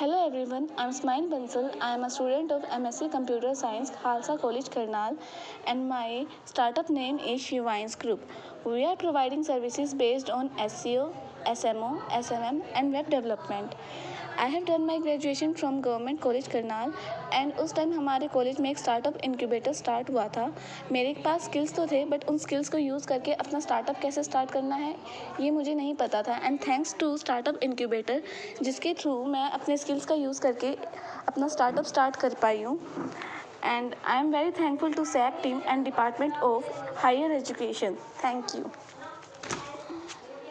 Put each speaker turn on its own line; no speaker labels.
Hello everyone, I'm Smail Bansal. I am a student of MSc Computer Science, Khalsa College, Karnal, and my startup name is Shivines Group. We are providing services based on SEO, SMO, SMM, and web development. I have done my graduation from government college Karnal and उस time हमारे college में एक startup incubator start हुआ था मेरे पास skills तो थे but उन स्किल्स को यूज़ करके अपना स्टार्टअप कैसे स्टार्ट करना है ये मुझे नहीं पता था and thanks to startup incubator जिसके थ्रू मैं अपने स्किल्स का यूज़ करके अपना स्टार्टअप स्टार्ट कर पाई हूँ and I am very thankful to SAP team and Department of Higher Education. Thank you.